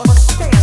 on a stage.